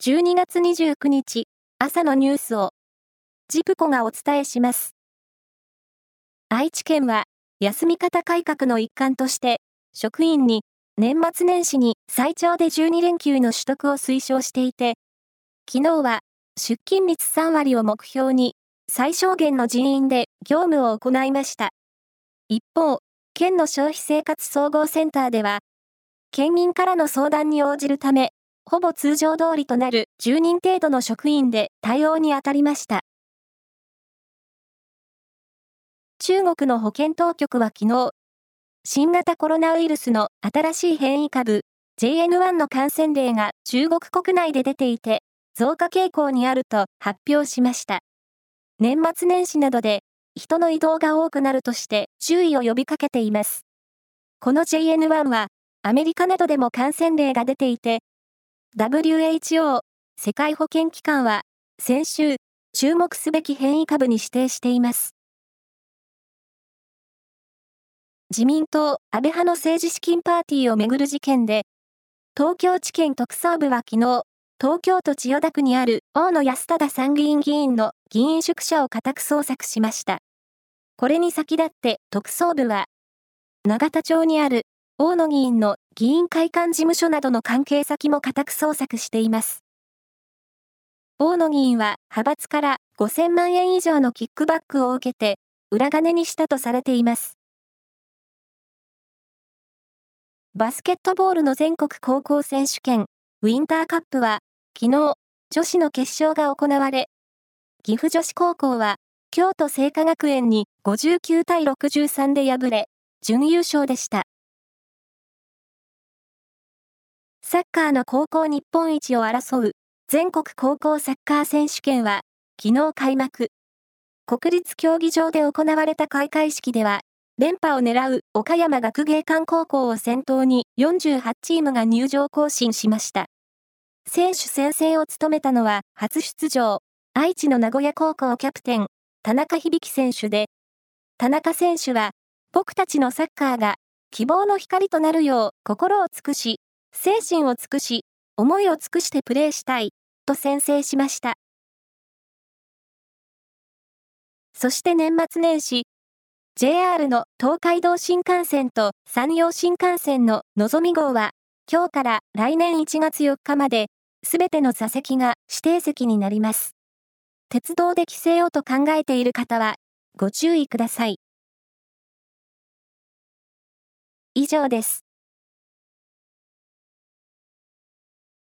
12月29日朝のニュースをジプコがお伝えします。愛知県は休み方改革の一環として職員に年末年始に最長で12連休の取得を推奨していて昨日は出勤率3割を目標に最小限の人員で業務を行いました。一方、県の消費生活総合センターでは県民からの相談に応じるためほぼ通常通りとなる10人程度の職員で対応に当たりました。中国の保健当局は昨日、新型コロナウイルスの新しい変異株 JN1 の感染例が中国国内で出ていて、増加傾向にあると発表しました。年末年始などで人の移動が多くなるとして注意を呼びかけています。この JN1 はアメリカなどでも感染例が出ていて、WHO 世界保健機関は先週注目すべき変異株に指定しています。自民党安倍派の政治資金パーティーをめぐる事件で、東京地検特捜部は昨日、東京都千代田区にある大野安忠参議院議員の議員宿舎を家宅捜索しました。これに先立って特捜部は、永田町にある大野議員の議員会館事務所などの関係先も家宅捜索しています。大野議員は派閥から5000万円以上のキックバックを受けて裏金にしたとされています。バスケットボールの全国高校選手権ウィンターカップは昨日女子の決勝が行われ岐阜女子高校は京都精華学園に59対63で敗れ準優勝でした。サッカーの高校日本一を争う全国高校サッカー選手権は昨日開幕。国立競技場で行われた開会式では、連覇を狙う岡山学芸館高校を先頭に48チームが入場行進しました。選手宣誓を務めたのは初出場、愛知の名古屋高校キャプテン、田中響選手で、田中選手は、僕たちのサッカーが希望の光となるよう心を尽くし、精神を尽くし、思いを尽くしてプレーしたい、と宣誓しました。そして年末年始、JR の東海道新幹線と山陽新幹線ののぞみ号は、今日から来年1月4日まで、すべての座席が指定席になります。鉄道で帰省をと考えている方は、ご注意ください。以上です。